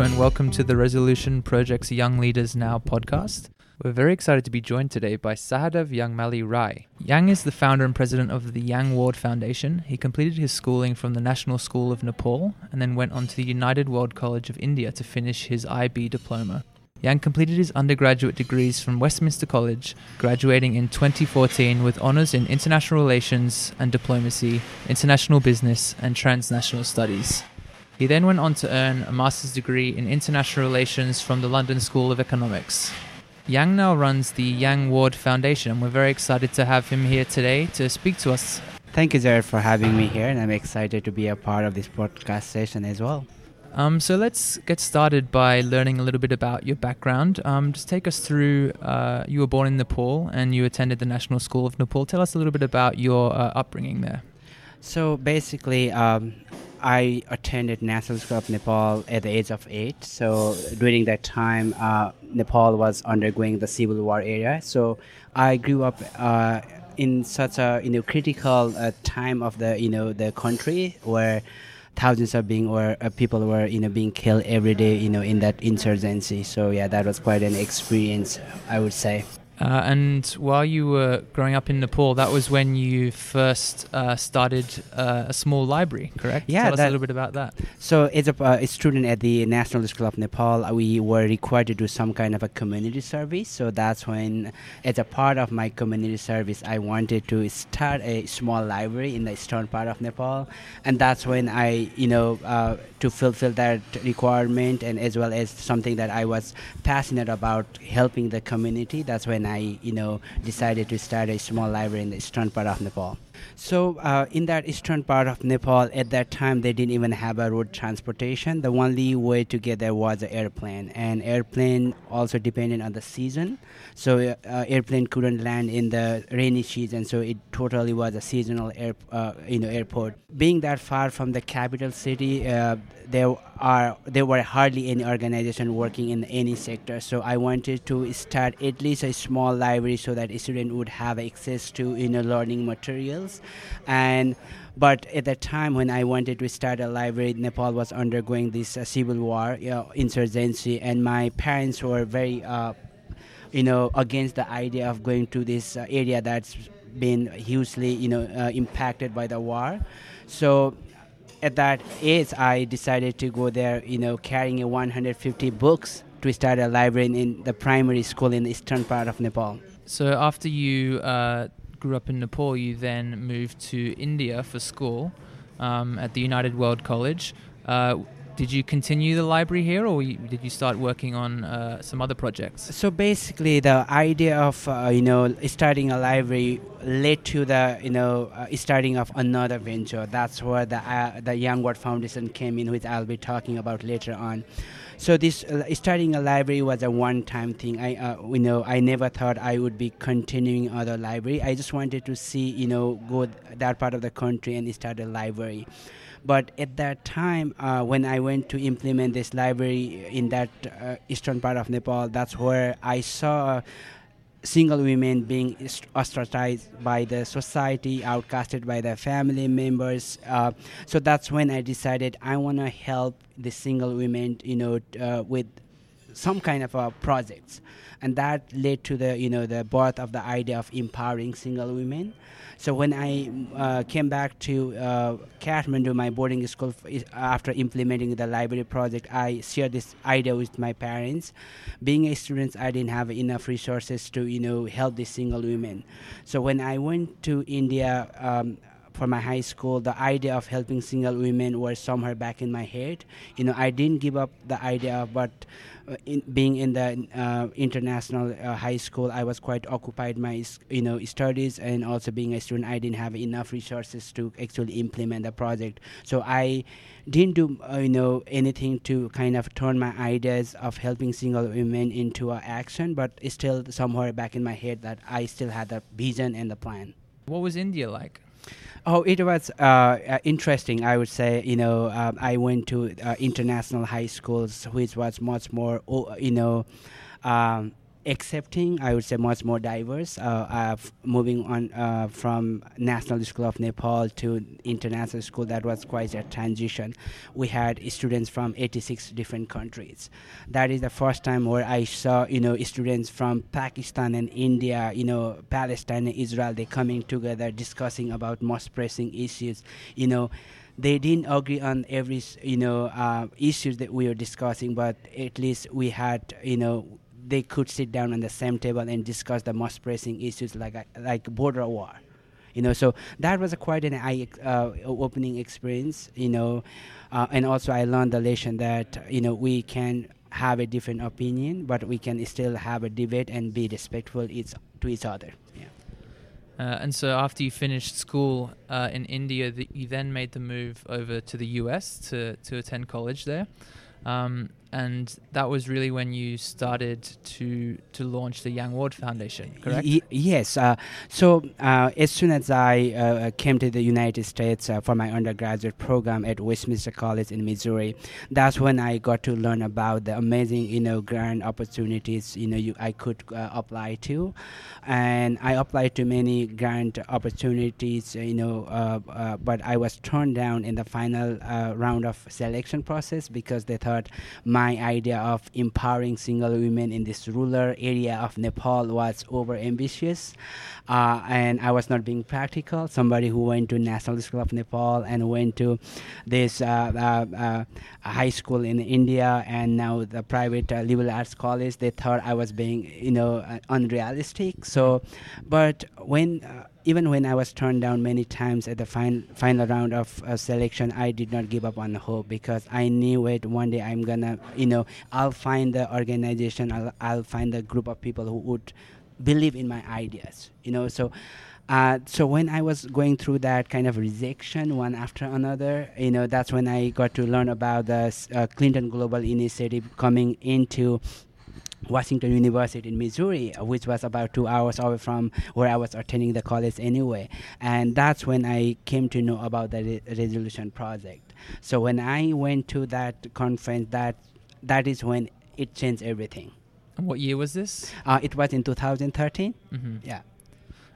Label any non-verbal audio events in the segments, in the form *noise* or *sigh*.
And welcome to the Resolution Project's Young Leaders Now podcast. We're very excited to be joined today by Sahadev Yangmali Rai. Yang is the founder and president of the Yang Ward Foundation. He completed his schooling from the National School of Nepal and then went on to the United World College of India to finish his IB diploma. Yang completed his undergraduate degrees from Westminster College, graduating in 2014 with honours in international relations and diplomacy, international business, and transnational studies. He then went on to earn a master's degree in international relations from the London School of Economics. Yang now runs the Yang Ward Foundation, and we're very excited to have him here today to speak to us. Thank you, Jared, for having me here, and I'm excited to be a part of this podcast session as well. Um, so let's get started by learning a little bit about your background. Um, just take us through. Uh, you were born in Nepal and you attended the National School of Nepal. Tell us a little bit about your uh, upbringing there. So basically, um, I attended National School of Nepal at the age of eight. So during that time, uh, Nepal was undergoing the civil war era. So I grew up uh, in such a you know critical uh, time of the you know the country where thousands of being or uh, people were you know being killed every day you know in that insurgency. So yeah, that was quite an experience, I would say. Uh, and while you were growing up in Nepal, that was when you first uh, started uh, a small library, correct? Yeah, Tell us a little bit about that. So, as a, uh, a, student at the National School of Nepal, we were required to do some kind of a community service. So that's when, as a part of my community service, I wanted to start a small library in the eastern part of Nepal, and that's when I, you know, uh, to fulfill that requirement, and as well as something that I was passionate about, helping the community. That's when I, you know, decided to start a small library in the eastern part of Nepal. So uh, in that eastern part of Nepal, at that time they didn't even have a road transportation. The only way to get there was an airplane, and airplane also depended on the season. So uh, airplane couldn't land in the rainy season, so it totally was a seasonal air, uh, you know, airport. Being that far from the capital city, uh, there are there were hardly any organization working in any sector. So I wanted to start at least a small library so that a student would have access to you know learning materials, and but at the time when I wanted to start a library, Nepal was undergoing this uh, civil war, you know, insurgency, and my parents were very uh, you know, against the idea of going to this uh, area that's been hugely, you know, uh, impacted by the war. So at that age, I decided to go there, you know, carrying 150 books to start a library in the primary school in the eastern part of Nepal. So after you uh, grew up in Nepal, you then moved to India for school um, at the United World College. Uh, did you continue the library here, or did you start working on uh, some other projects? So basically, the idea of uh, you know starting a library led to the you know uh, starting of another venture. That's where the uh, the Yang Ward Foundation came in, which I'll be talking about later on. So this uh, starting a library was a one-time thing. I uh, you know I never thought I would be continuing other library. I just wanted to see you know go that part of the country and start a library. But at that time, uh, when I went to implement this library in that uh, eastern part of Nepal, that's where I saw single women being ostracized by the society, outcasted by their family members. Uh, so that's when I decided I want to help the single women, you know, uh, with some kind of uh, projects, and that led to the you know the birth of the idea of empowering single women. So when I uh, came back to uh, Kathmandu, my boarding school, after implementing the library project, I shared this idea with my parents. Being a student, I didn't have enough resources to, you know, help the single women. So when I went to India, um, for my high school, the idea of helping single women was somewhere back in my head. You know, I didn't give up the idea, but uh, in, being in the uh, international uh, high school, I was quite occupied my you know studies and also being a student, I didn't have enough resources to actually implement the project. So I didn't do uh, you know anything to kind of turn my ideas of helping single women into action, but still somewhere back in my head that I still had the vision and the plan. What was India like? Oh, it was uh, uh, interesting. I would say, you know, um, I went to uh, international high schools, which was much more, you know, um, accepting i would say much more diverse uh, uh, moving on uh, from national school of nepal to international school that was quite a transition. We had students from 86 different countries. That is the first time where i saw you know students from pakistan and india you know palestine and israel they coming together discussing about most pressing issues. You know they didn't agree on every you know uh, issues that we were discussing but at least we had you know they could sit down on the same table and discuss the most pressing issues like uh, like border war you know so that was a quite an eye uh, opening experience you know uh, and also i learned the lesson that you know we can have a different opinion but we can still have a debate and be respectful each, to each other yeah. Uh, and so after you finished school uh, in India, the, you then made the move over to the US to, to attend college there. Um, and that was really when you started to to launch the Yang Ward Foundation, correct? Y- yes. Uh, so uh, as soon as I uh, came to the United States uh, for my undergraduate program at Westminster College in Missouri, that's when I got to learn about the amazing, you know, grant opportunities, you know, you, I could uh, apply to, and I applied to many grant opportunities, you know, uh, but I was turned down in the final round of selection process because they thought my my idea of empowering single women in this rural area of Nepal was over ambitious, uh, and I was not being practical. Somebody who went to National School of Nepal and went to this uh, uh, uh high school in India and now the private uh, liberal arts college, they thought I was being, you know, unrealistic. So, but when even when I was turned down many times at the fin- final round of uh, selection, I did not give up on hope because I knew it. One day I'm gonna, you know, I'll find the organization, I'll, I'll find the group of people who would believe in my ideas, you know. So, uh, so when I was going through that kind of rejection one after another, you know, that's when I got to learn about the uh, Clinton Global Initiative coming into Washington University in Missouri, which was about two hours away from where I was attending the college anyway. And that's when I came to know about the re- resolution project. So when I went to that conference, that that is when it changed everything. And what year was this? Uh, it was in 2013. Mm-hmm. Yeah.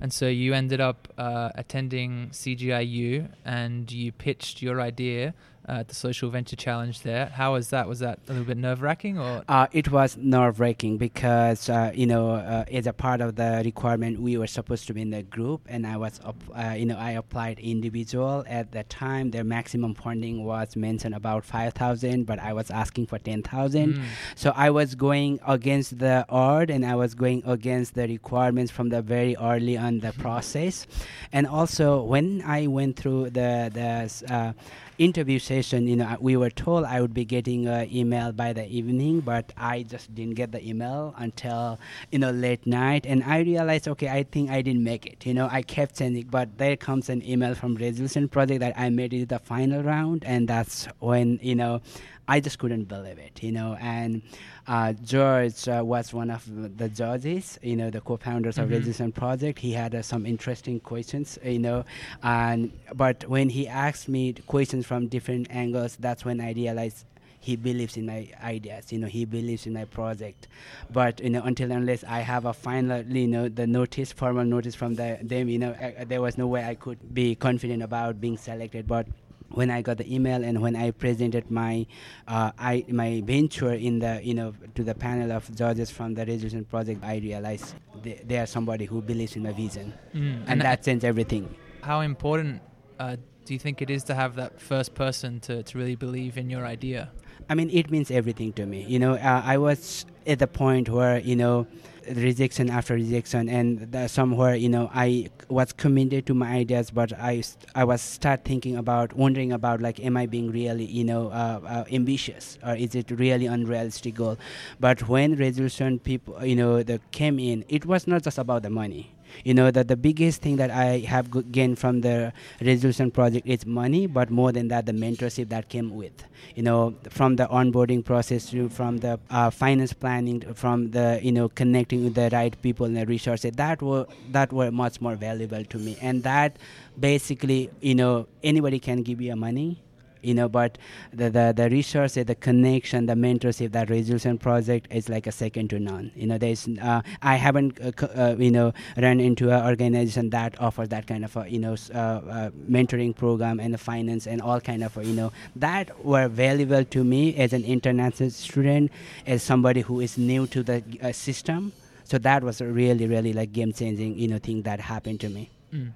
And so you ended up uh, attending CGIU and you pitched your idea uh, at the Social Venture Challenge there. How was that? Was that a little bit nerve wracking or? Uh, it was nerve wracking because, uh, you know, uh, as a part of the requirement, we were supposed to be in the group and I was, up, uh, you know, I applied individual. At the time, their maximum funding was mentioned about 5,000, but I was asking for 10,000. Mm. So I was going against the odd and I was going against the requirements from the very early on the process. And also when I went through the, the uh, interview session, you know, uh, we were told I would be getting an email by the evening, but I just didn't get the email until, you know, late night. And I realized, okay, I think I didn't make it. You know, I kept sending, but there comes an email from Resolution Project that I made it the final round. And that's when, you know, I just couldn't believe it, you know. And uh, George uh, was one of the judges, you know, the co-founders mm-hmm. of Resolution Project. He had uh, some interesting questions, you know, and but when he asked me questions from different angles, that's when I realized he believes in my ideas you know he believes in my project but you know until unless i have a final you know the notice formal notice from the, them you know I, there was no way i could be confident about being selected but when I got the email and when I presented my uh, I, my venture in the you know to the panel of judges from the resolution project, I realized they, they are somebody who believes in my vision, mm. and, and, that changed everything. How important uh, do you think it is to have that first person to, to really believe in your idea? I mean, it means everything to me. You know, uh, I was at the point where you know rejection after rejection and somewhere you know i was committed to my ideas but i i was start thinking about wondering about like am i being really you know uh, uh, ambitious or is it really unrealistic goal? But when resolution people you know that came in it was not just about the money you know that the biggest thing that i have gained from the resolution project is money but more than that the mentorship that came with. You know from the onboarding process to from the uh, finance planning from the you know connecting with the right people and the resources that were that were much more valuable to me. And that basically you know anybody can give you money you know but the the, the resource the connection the mentorship that resolution project is like a second to none. You know there's uh, i haven't uh, uh, you know run into an organization that offers that kind of a you know uh, uh, mentoring program and the finance and all kind of you know that were valuable to me as an international student as somebody who is new to the system. So that was a really really like game changing you know thing that happened to me. Mm.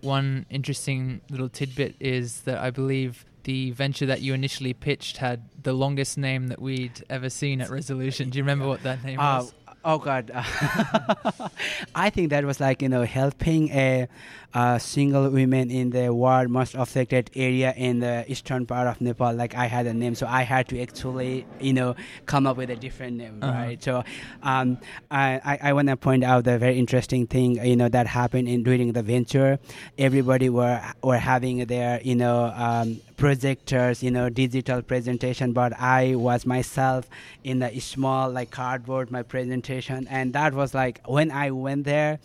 one interesting little tidbit is that i believe the venture that you initially pitched had the longest name that we'd ever seen at Resolution. Do you remember what that name uh, was? Oh God, *laughs* I think that was like you know helping a, a, single women in the war most affected area in the eastern part of Nepal. Like I had a name, so I had to actually you know come up with a different name, uh-huh. right? So um, I I, I want to point out the very interesting thing you know that happened in during the venture. Everybody were were having their you know um, projectors, you know, digital presentation, but I was myself in a small like cardboard my presentation, and that was like when I went there,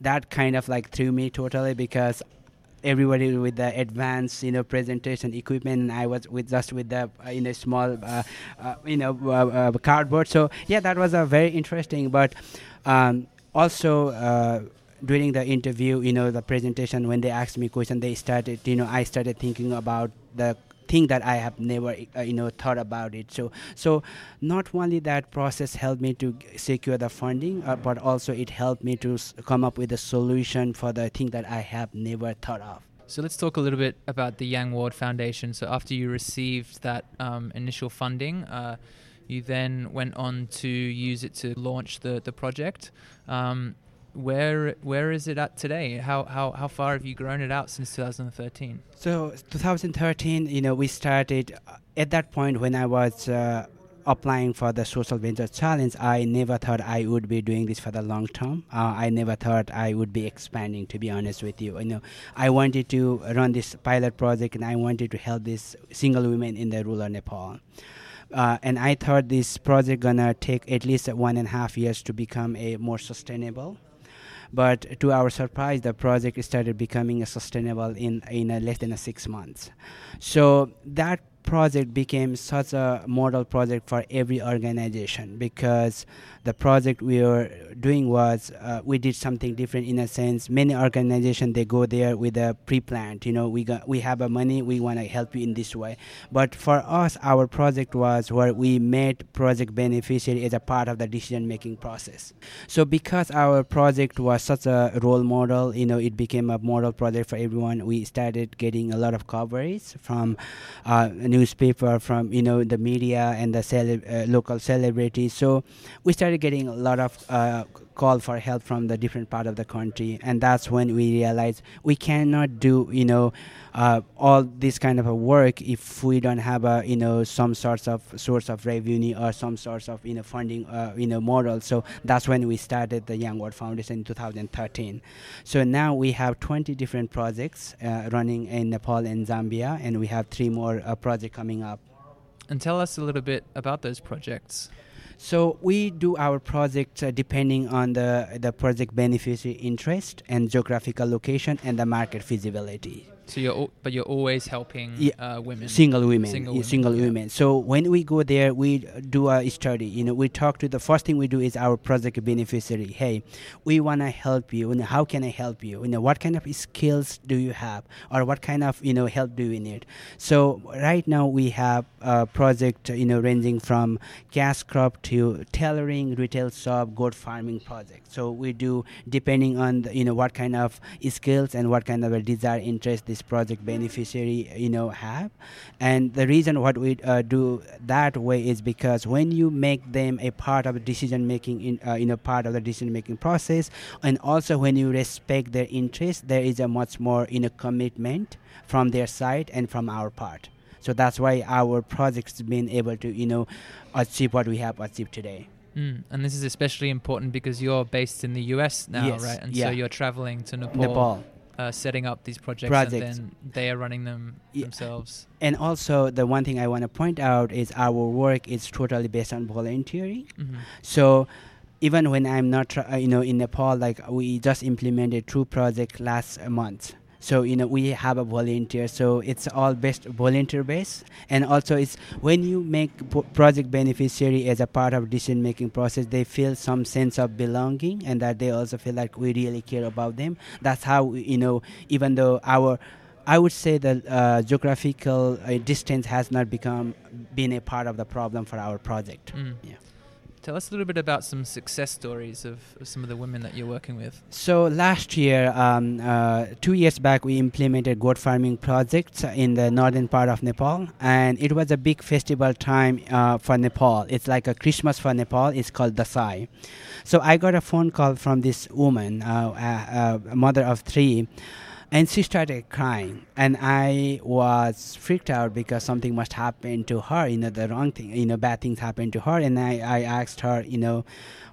that kind of like threw me totally because everybody with the advanced you know presentation equipment and i was with just with the uh, in a small uh, uh, you know uh, uh, cardboard. So yeah that was a very interesting but um, also during the interview you know the presentation when they asked me question they started you know i started thinking about the thing that I have never uh, you know thought about it. So so not only that process helped me to secure the funding, uh, but also it helped me to s- come up with a solution for the thing that I have never thought of. So let's talk a little bit about the Yang Ward Foundation. So after you received that um, initial funding. Uh, you then went on to use it to launch the the project. Um, where where is it at today? How how how far have you grown it out since 2013? So 2013, you know, we started uh, at that point when I was. Uh, applying for the social venture challenge i never thought i would be doing this for the long term uh, i never thought i would be expanding to be honest with you you know i wanted to run this pilot project and i wanted to help these single women in the rural nepal uh, and I thought this project gonna take at least one and a half years to become a more sustainable but to our surprise, the project started becoming sustainable in in less than six months. So that project became such a model project for every organization because the project we were doing was uh, we did something different in a sense. Many organizations they go there with a pre-planned you know we got we have a money we want to help you in this way. But for us our project was where we made project beneficiary as a part of the decision making process. So because our project was such a role model you know it became a model project for everyone we started getting a lot of coverage from uh, newspaper from you know the media and the cele- uh, local celebrities so we started getting a lot of uh, call for help from the different part of the country, and that's when we realized we cannot do you know uh, all this kind of a work if we don't have a you know some sorts of source of revenue or some sorts of you know funding uh, you know model. So that's when we started the Young World Foundation in 2013. So now we have 20 different projects uh, running in Nepal and Zambia, and we have three more uh, projects coming up. And tell us a little bit about those projects. So we do our projects uh, depending on the the project beneficiary interest and geographical location and the market feasibility. So you're, but you're always helping yeah, uh, women, single women, single women. Single yeah. women. So when we go there, we do a study. You know, we talk to the first thing we do is our project beneficiary. Hey, we want to help you. know, how can I help you? You know, what kind of skills do you have, or what kind of you know help do you need? So right now we have a project, you know, ranging from cash crop to tailoring, retail shop, goat farming project. So we do depending on the, you know what kind of skills and what kind of a desire interest this project beneficiary you know have and the reason what we uh, do that way is because when you make them a part of the decision making in uh, you know part of the decision making process and also when you respect their interests there is a much more you know commitment from their side and from our part so that's why our project's been able to you know achieve what we have achieved today Mm, and this is especially important because you're based in the US now, yes, right? And yeah. so you're traveling to Nepal. Nepal uh, setting up these projects, projects, and then they are running them yeah. themselves. And also, the one thing I want to point out is our work is totally based on volunteering. Mm-hmm. So even when I'm not, uh, you know, in Nepal, like we just implemented two projects last month So you know we have a volunteer, so it's all based volunteer based, and also it's when you make p- project beneficiary as a part of decision making process, they feel some sense of belonging, and that they also feel like we really care about them. That's how you know even though our I would say that uh, geographical uh, distance has not become been a part of the problem for our project. Mm. Yeah. Tell us a little bit about some success stories of, of some of the women that you're working with. So last year, um, uh, two years back, we implemented goat farming projects in the northern part of Nepal, and it was a big festival time uh, for Nepal. It's like a Christmas for Nepal. It's called Dasai. So I got a phone call from this woman, uh, a, a mother of three and she started crying. And i was freaked out because something must happen to her. You know the wrong thing you know bad things happened to her. And i, I asked her you know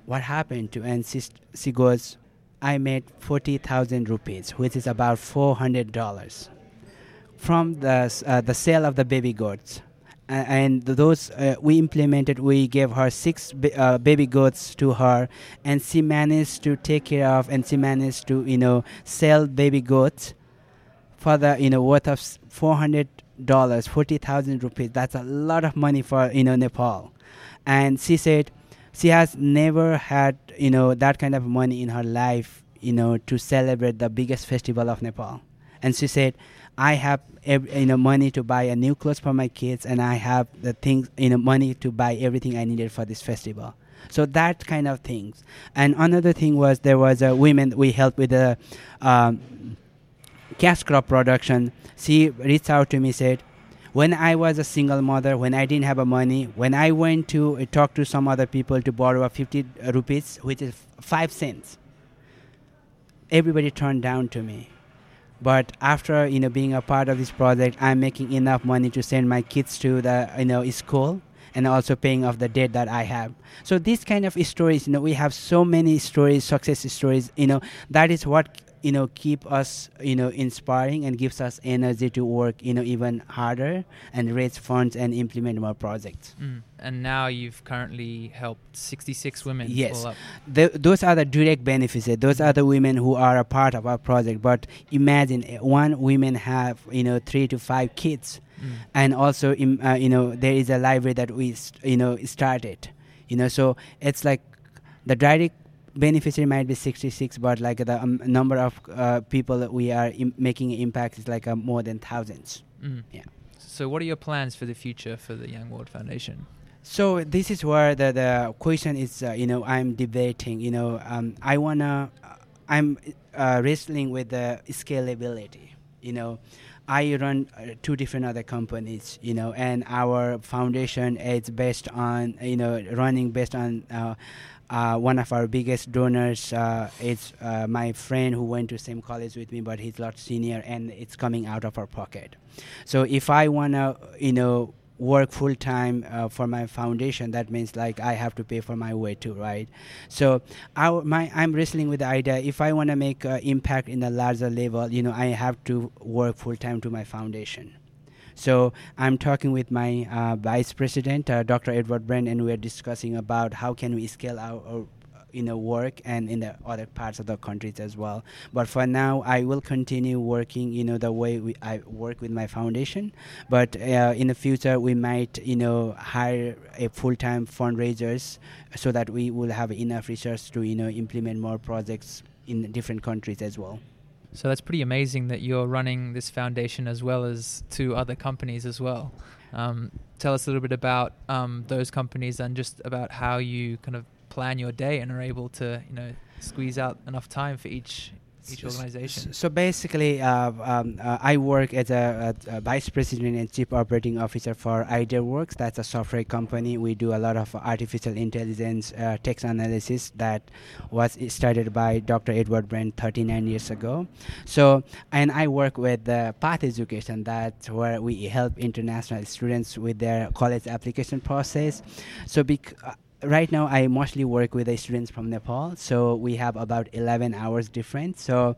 what happened to and she, she goes i made 40000 rupees which is about $400 from the, uh, the sale of the baby goats and those uh, we implemented we gave her six uh, baby goats to her and she managed to take care of and she managed to you know sell baby goats for the you know worth of 400 dollars 40000 rupees. That's a lot of money for you know nepal. And she said she has never had you know that kind of money in her life you know to celebrate the biggest festival of nepal. And she said I have you know money to buy a new clothes for my kids, and I have the things you know money to buy everything I needed for this festival. So that kind of things. And another thing was there was a woman we helped with the um, cash crop production. She reached out to me said. When I was a single mother, when I didn't have a money, when I went to uh, talk to some other people to borrow a 50 rupees, which is 5 cents, everybody turned down to me but after you know being a part of this project i'm making enough money to send my kids to the you know school and also paying off the debt that i have. So these kind of stories you know we have so many stories success stories you know that is what you know keep us you know inspiring and gives us energy to work you know even harder and raise funds and implement more projects. Mm. and now you've currently helped 66 women yes. the, those are the direct benefits. Those are the women who are a part of our project. But imagine eh, one women have you know three to five kids mm. and also uh, you know there is a library that we you know started. You know so it's like the direct beneficiary might be 66 but like the um, number of uh, people that we are Im- making impact is like uh, more than thousands. Mm. yeah. So what are your plans for the future for the young world foundation? So this is where the, the question is uh, you know i'm debating you know um, i wanna i'm uh, wrestling with the scalability you know I run uh, two different other companies, you know, and our foundation is based on, you know, running based on uh, uh, one of our biggest donors uh, is uh, my friend who went to same college with me, but he's a lot senior, and it's coming out of our pocket. So if I wanna, you know, work full time uh, for my foundation, that means like I have to pay for my way too, right? So my I'm wrestling with the idea if I want to make uh, impact in a larger level, you know, I have to work full time to my foundation. So I'm talking with my uh, vice president, uh, Dr. Edward Brand, and we're discussing about how can we scale our, our you the work and in the other parts of the countries as well. But for now i will continue working you know the way we, i work with my foundation. But uh, in the future we might you know hire a full-time fundraisers so that we will have enough resources to you know implement more projects in different countries as well. So that's pretty amazing that you're running this foundation as well as two other companies as well. Um, tell us a little bit about um, those companies and just about how you kind of plan your day and are able to, you know, squeeze out enough time for each each organization? So basically, uh, um, uh, I work as a, a, a, vice president and chief operating officer for IdeaWorks. That's a software company. We do a lot of artificial intelligence uh, text analysis that was started by Dr. Edward Brand 39 years ago. So, and I work with Path Education. That's where we help international students with their college application process. So, bec- right now I mostly work with the students from Nepal, so we have about 11 hours difference. So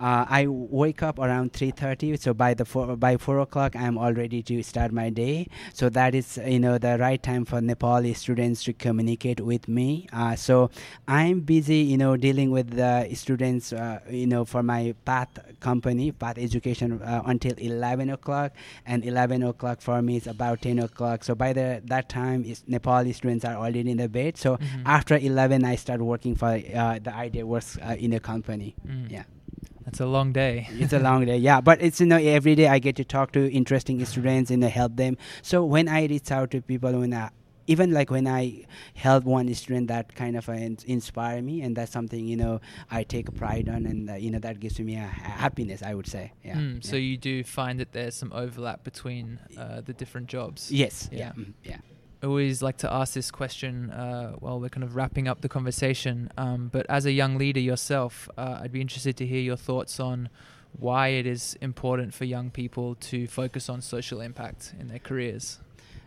uh, I wake up around 3:30. So by the four, by four o'clock, I'm all ready to start my day. So that is you know the right time for Nepali students to communicate with me. Uh, so I'm busy you know dealing with the students uh, you know for my Path company, Path Education uh, until 11 o'clock, and 11 o'clock for me is about 10 o'clock. So by the that time, Nepali students are already in the bed. So Mhm. after 11, I start working for uh, the idea works uh, in a company. Mm. Yeah. That's a long day. it's a *laughs* long day yeah but it's you know every day i get to talk to interesting students and help them so when i reach out to people when I, even like when i help one student that kind of uh, inspire me and that's something you know i take pride on and uh, you know that gives me a ha- happiness i would say yeah, Mm, So you do find that there's some overlap between uh, the different jobs. yes Yeah. yeah mm, yeah always like to ask this question uh, while we're kind of wrapping up the conversation. Um, but as a young leader yourself, uh, I'd be interested to hear your thoughts on why it is important for young people to focus on social impact in their careers.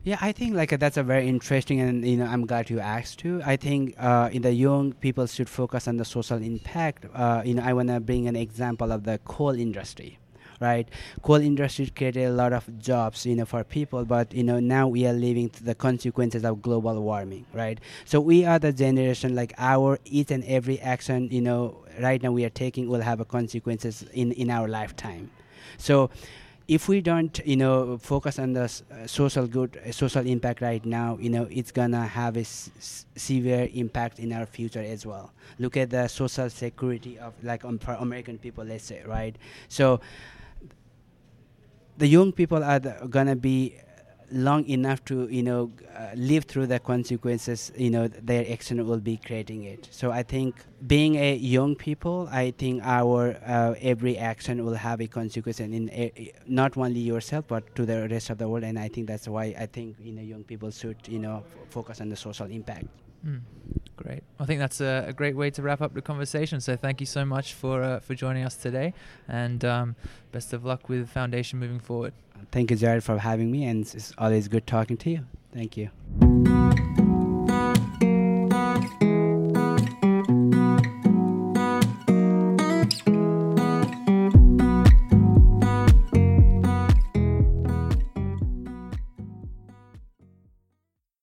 Yeah, I think like that's a very interesting, and you know, I'm glad you asked too. I think uh, in the young people should focus on the social impact. Uh, you know, I want to bring an example of the coal industry, right? Coal industry created a lot of jobs, you know, for people, but you know, now we are living the consequences of global warming, right? So we are the generation like our each and every action, you know, right now we are taking will have a consequences in in our lifetime. So if we don't you know focus on the social good uh, social impact right now you know it's gonna have a s- severe impact in our future as well look at the social security of like um, for american people let's say right so the young people are gonna be long enough to you know uh, live through the consequences you know their action will be creating it. So i think being a young people i think our uh, every action will have a consequence in a, not only yourself but to the rest of the world. And i think that's why i think you know young people should you know f- focus on the social impact. Mm, great. I think that's a, a great way to wrap up the conversation. So thank you so much for uh, for joining us today, and um, best of luck with the Foundation moving forward. thank you jared for having me and it's always good talking to you thank you